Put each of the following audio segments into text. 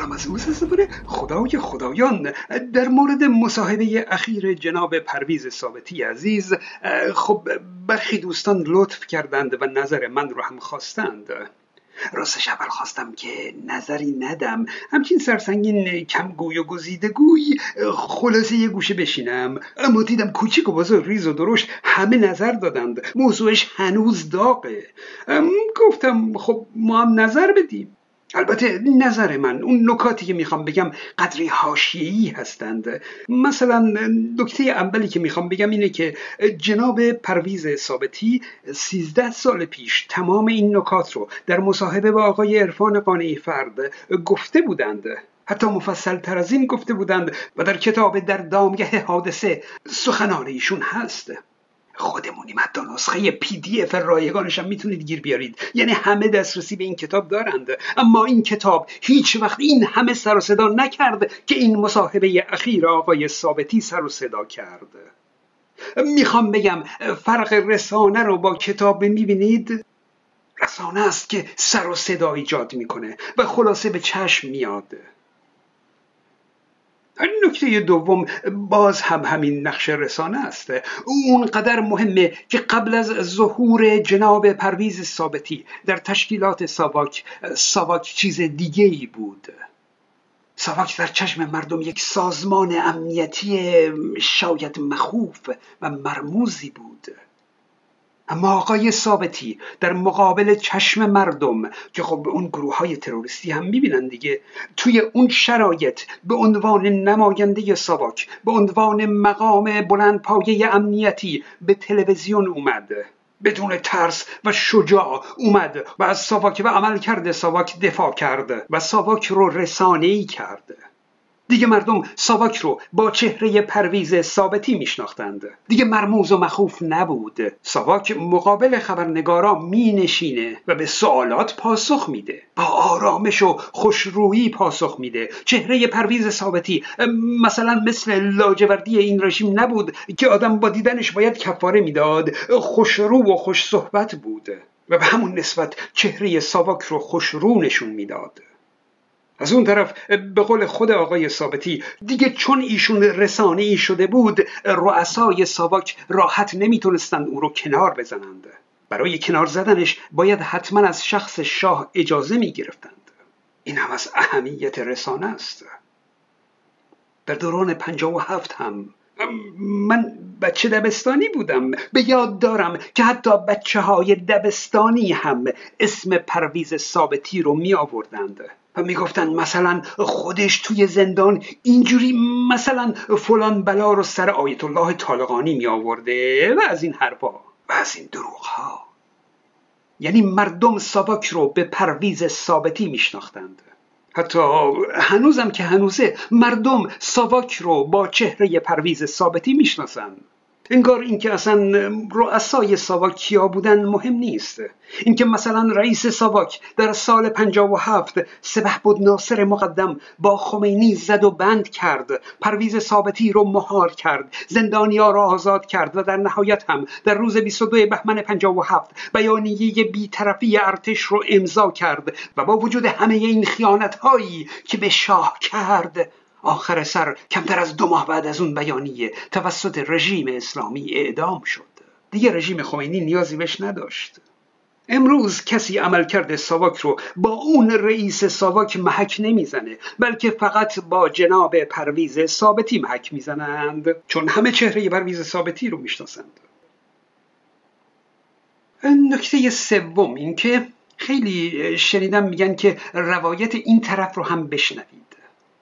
سلام از اوز زبان خدای خدایان. در مورد مصاحبه اخیر جناب پرویز ثابتی عزیز خب برخی دوستان لطف کردند و نظر من رو هم خواستند. راستش اول خواستم که نظری ندم. همچین سرسنگین کمگوی و گزیدگوی خلاصه یه گوشه بشینم. اما دیدم کوچیک و بزرگ ریز و درشت همه نظر دادند. موضوعش هنوز داغه. گفتم خب ما هم نظر بدیم. البته نظر من اون نکاتی که می‌خوام بگم قدری حاشیه‌ای هستند. مثلا نکته اولی که می‌خوام بگم اینه که جناب پرویز ثابتی سیزده سال پیش تمام این نکات رو در مصاحبه با آقای عرفان قانعی فرد گفته بودند. حتی مفصل تر از این گفته بودند و در کتاب در دامگه حادثه سخنان ایشون هست. خودمونیم حتی نسخه پی دی اف رایگانش هم می‌تونید گیر بیارید. یعنی همه دسترسی به این کتاب دارند. اما این کتاب هیچ وقت این همه سر و صدا نکرد که این مصاحبه اخیر آقای ثابتی سر و صدا کرد. می‌خوام بگم فرق رسانه رو با کتاب می‌بینید؟ رسانه است که سر و صدا ایجاد می‌کنه. و خلاصه به چشم میاد. نکته دوم باز هم همین نقش رسانه است. اونقدر مهمه که قبل از ظهور جناب پرویز ثابتی در تشکیلات ساواک ساواک چیز دیگه ای بود. ساواک در چشم مردم یک سازمان امنیتی شاید مخوف و مرموزی بود. اما آقای ثابتی در مقابل چشم مردم که خب اون گروه های تروریستی هم می‌بینن دیگه توی اون شرایط به عنوان نماینده ساواک به عنوان مقام بلند پایه امنیتی به تلویزیون اومد. بدون ترس و شجاع اومد و از ساواک و عملکرد ساواک دفاع کرد و ساواک رو رسانه ای کرد. دیگه مردم ساواک رو با چهره پرویز ثابتی میشناختند. دیگه مرموز و مخوف نبود. ساواک مقابل خبرنگارا می نشینه و به سوالات پاسخ میده. با آرامش و خوشرویی پاسخ میده. چهره پرویز ثابتی مثلا مثل لاجوردی این رژیم نبود که آدم با دیدنش باید کفاره می‌داد. خوشرو و خوش صحبت بود. و به همون نسبت چهره ساواک رو خوشرو نشون می‌داد. از اون طرف به قول خود آقای ثابتی دیگه چون ایشون رسانه ای شده بود رؤسای ساواک راحت نمی‌تونستند او رو کنار بزنند. برای کنار زدنش باید حتما از شخص شاه اجازه می‌گرفتند. این هم از اهمیت رسانه است. در دوران پنجاه و هفت هم من بچه دبستانی بودم. به یاد دارم که حتی بچه های دبستانی هم اسم پرویز ثابتی رو می آوردند و می‌گفتن مثلا خودش توی زندان اینجوری مثلا فلان بلا رو سر آیت الله طالقانی می آورده و از این حرفا و از این دروغ ها یعنی مردم ساواک رو به پرویز ثابتی میشناختند. حتی هنوزم که هنوزه مردم ساواک رو با چهره پرویز ثابتی می‌شناسند انگار اینکه اصلا رؤسای ساواک کیا بودن مهم نیست. اینکه مثلا رئیس ساواک در سال 57 سپهبد ناصر مقدم با خمینی زد و بند کرد. پرویز ثابتی رو مهار کرد. زندانیا را آزاد کرد و در نهایت هم در روز 22 بهمن 57 بیانیه بیطرفی ارتش رو امضا کرد و با وجود همه این خیانت هایی که به شاه کرد آخر سر کمتر از دو ماه بعد از اون بیانیه توسط رژیم اسلامی اعدام شد. دیگه رژیم خمینی نیازی بهش نداشت. امروز کسی عمل کرده ساواک رو با اون رئیس ساواک محک نمی‌زنه بلکه فقط با جناب پرویز ثابتی محک می‌زنند چون همه چهره پرویز ثابتی رو می‌شناسند. نکته سوم این که خیلی شنیدم میگن که روایت این طرف رو هم بشنوید.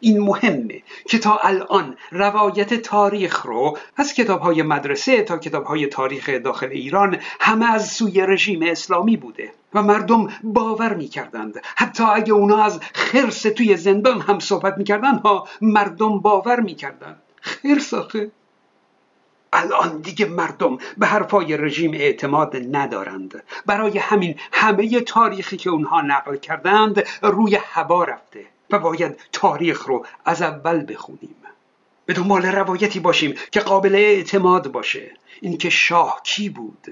این مهمه که تا الان روایت تاریخ رو از کتاب های مدرسه تا کتاب های تاریخ داخل ایران همه از سوی رژیم اسلامی بوده و مردم باور می‌کردند. حتی اگه اونا از خرس توی زندان هم صحبت می‌کردن ها مردم باور می‌کردند. خرس آخه. الان دیگه مردم به حرفای رژیم اعتماد ندارند. برای همین همه تاریخی که اونها نقل کردند روی هوا رفته. و باید تاریخ رو از اول بخونیم. به دنبال روایتی باشیم که قابل اعتماد باشه. اینکه شاه کی بود؟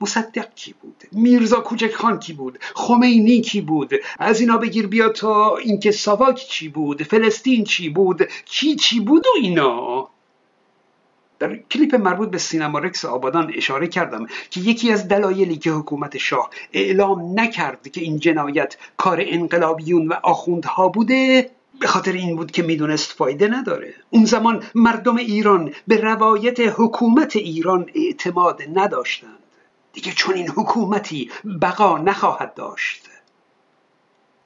مصدق کی بود؟ میرزا کوچک خان کی بود؟ خمینی کی بود؟ از اینا بگیر بیا تا اینکه ساواک چی بود؟ فلسطین چی بود؟ کی چی بود و اینا؟ در کلیپ مربوط به سینما رکس آبادان اشاره کردم که یکی از دلایلی که حکومت شاه اعلام نکرد که این جنایت کار انقلابیون و آخوندها بوده به خاطر این بود که می‌دونست فایده نداره. اون زمان مردم ایران به روایت حکومت ایران اعتماد نداشتند. دیگه چون این حکومتی بقا نخواهد داشت.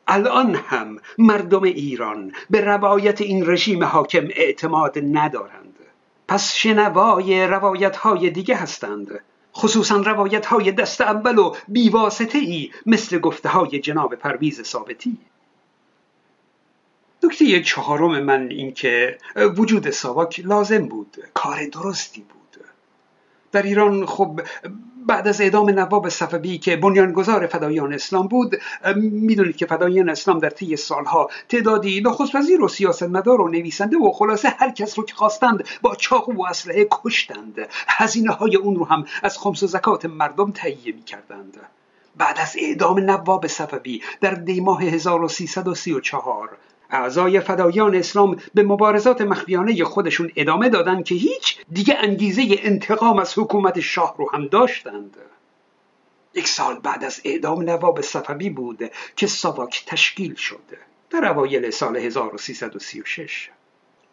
الان هم مردم ایران به روایت این رژیم حاکم اعتماد ندارند. پس شنوای روایت های دیگه هستند. خصوصا روایت های دست اول و بیواسطه ای مثل گفته های جناب پرویز ثابتی. نکته چهارم من اینکه وجود ساواک لازم بود. کار درستی بود. در ایران خب بعد از اعدام نواب صفوی که بنیانگذار فدایان اسلام بود می‌دونید که فدایان اسلام در طی سالها تعدادی نخست وزیر و سیاستمدار و نویسنده و خلاصه هر کس رو که خواستند با چاقو و اسلحه کشتند. هزینه های اون رو هم از خمس و زکات مردم تهیه می‌کردند. بعد از اعدام نواب صفوی در دیماه 1334 اعضای فدایان اسلام به مبارزات مخفیانه خودشون ادامه دادند که هیچ دیگه انگیزه انتقام از حکومت شاه رو هم داشتند. یک سال بعد از اعدام نواب صفوی بود که ساواک تشکیل شد. در اوایل سال 1336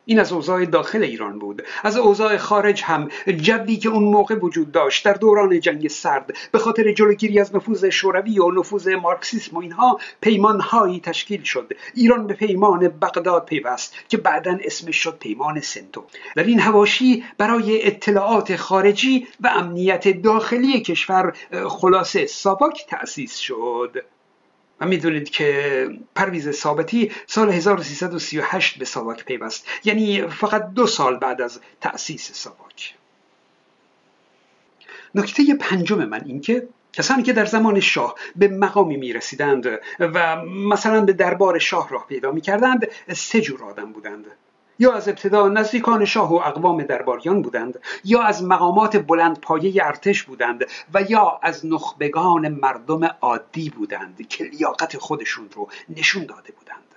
این از اوضاع داخل ایران بود. از اوضاع خارج هم جوی که اون موقع وجود داشت در دوران جنگ سرد به خاطر جلوگیری از نفوذ شوروی و نفوذ مارکسیسم و اینها پیمانهایی تشکیل شد. ایران به پیمان بغداد پیوست که بعدا اسمش شد پیمان سنتو. در این هواشی برای اطلاعات خارجی و امنیت داخلی کشور خلاصه ساواک تأسیس شد. و می‌دونید که پرویز ثابتی سال 1338 به ساواک پیوست. یعنی فقط دو سال بعد از تأسیس ساواک. نکته پنجم من اینکه کسانی که در زمان شاه به مقامی می رسیدند و مثلا به دربار شاه راه پیدا می کردند سه جور آدم بودند. یا از ابتدا نزدیکان شاه و اقوام درباریان بودند یا از مقامات بلند پایه ارتش بودند و یا از نخبگان مردم عادی بودند که لیاقت خودشون رو نشون داده بودند.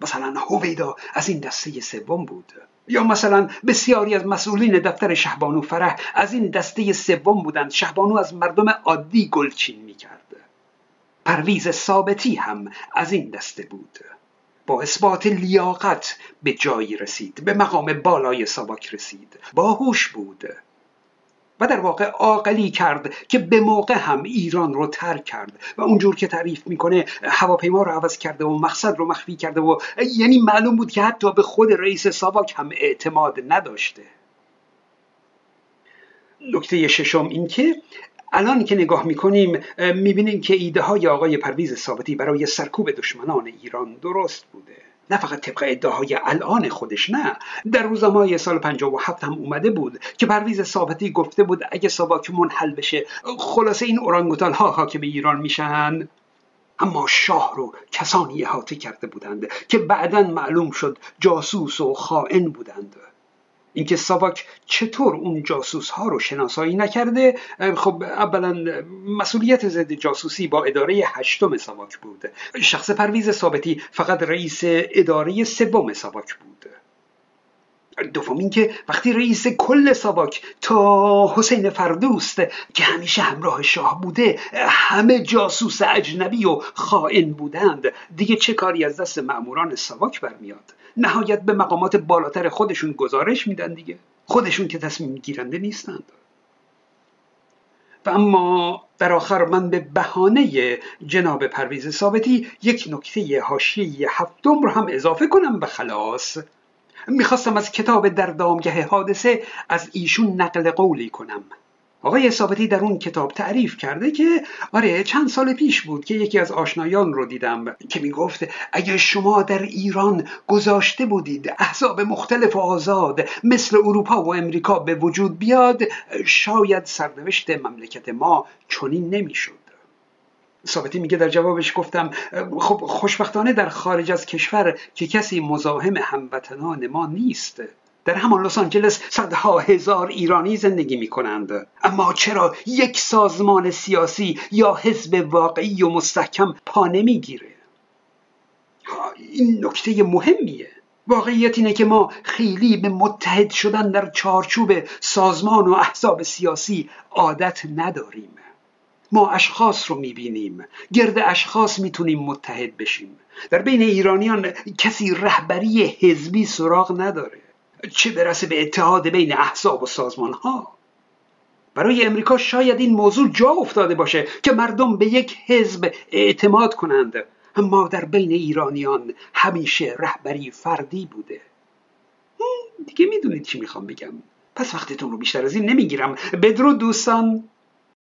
مثلا هویدا از این دسته سوم بود. یا مثلا بسیاری از مسئولین دفتر شهبانو فرح از این دسته سوم بودند. شهبانو از مردم عادی گلچین می‌کرد. پرویز ثابتی هم از این دسته بود. با اثبات لیاقت به جایی رسید به مقام بالای ساواک رسید. باهوش بود و در واقع عاقلی کرد که به موقع هم ایران رو ترک کرد و اونجور که تعریف می‌کنه هواپیما رو عوض کرده و مقصد رو مخفی کرده و یعنی معلوم بود که حتی به خود رئیس ساواک هم اعتماد نداشته. نکته ششم این که الان که نگاه می‌کنیم می‌بینیم که ایده های آقای پرویز ثابتی برای سرکوب دشمنان ایران درست بوده. نه فقط طبق ادعاهای الان خودش نه. در روزنامه سال 57 هم اومده بود که پرویز ثابتی گفته بود اگه ساواک منحل بشه خلاصه این اورانگوتان ها حاکم ایران میشن. اما شاه رو کسانی احاطه کرده بودند که بعدا معلوم شد جاسوس و خائن بودند. اینکه ساواک چطور اون جاسوس ها رو شناسایی نکرده خب اولا مسئولیت ضد جاسوسی با اداره هشتم ساواک بود شخص پرویز ثابتی فقط رئیس اداره سوم ساواک بود دوم اینکه وقتی رئیس کل ساواک تا حسین فردوست که همیشه همراه شاه بوده همه جاسوس اجنبی و خائن بودند دیگه چه کاری از دست مأموران ساواک برمیاد؟ نهایت به مقامات بالاتر خودشون گزارش میدن دیگه. خودشون که تصمیم گیرنده نیستند. و اما در آخر من به بهانه جناب پرویز ثابتی یک نکته حاشیه هفتم رو هم اضافه کنم به خلاص. می‌خواستم از کتاب در دامگه حادثه از ایشون نقل قولی کنم. آقای ثابتی در اون کتاب تعریف کرده که آره چند سال پیش بود که یکی از آشنایان رو دیدم که می‌گفت اگر شما در ایران گذاشته بودید احزاب مختلف و آزاد مثل اروپا و امریکا به وجود بیاد شاید سرنوشت مملکت ما چنین نمی‌شد. ثابتی میگه در جوابش گفتم خب خوشبختانه در خارج از کشور که کسی مزاحم هموطنان ما نیست. در همان لس آنجلس صدها هزار ایرانی زندگی می کنند اما چرا یک سازمان سیاسی یا حزب واقعی و مستحکم پا نمی‌گیره؟ این نکته مهمیه. واقعیت اینه که ما خیلی به متحد شدن در چارچوب سازمان و احزاب سیاسی عادت نداریم. ما اشخاص رو می‌بینیم. گرد اشخاص می‌تونیم متحد بشیم. در بین ایرانیان کسی رهبری حزبی سراغ نداره. چه برسه به اتحاد بین احزاب و سازمان ها برای امریکا شاید این موضوع جا افتاده باشه که مردم به یک حزب اعتماد کنند. اما در بین ایرانیان همیشه رهبری فردی بوده. دیگه می‌دونید چی می‌خوام بگم. پس وقتتون رو بیشتر از این نمی‌گیرم. بدرود دوستان.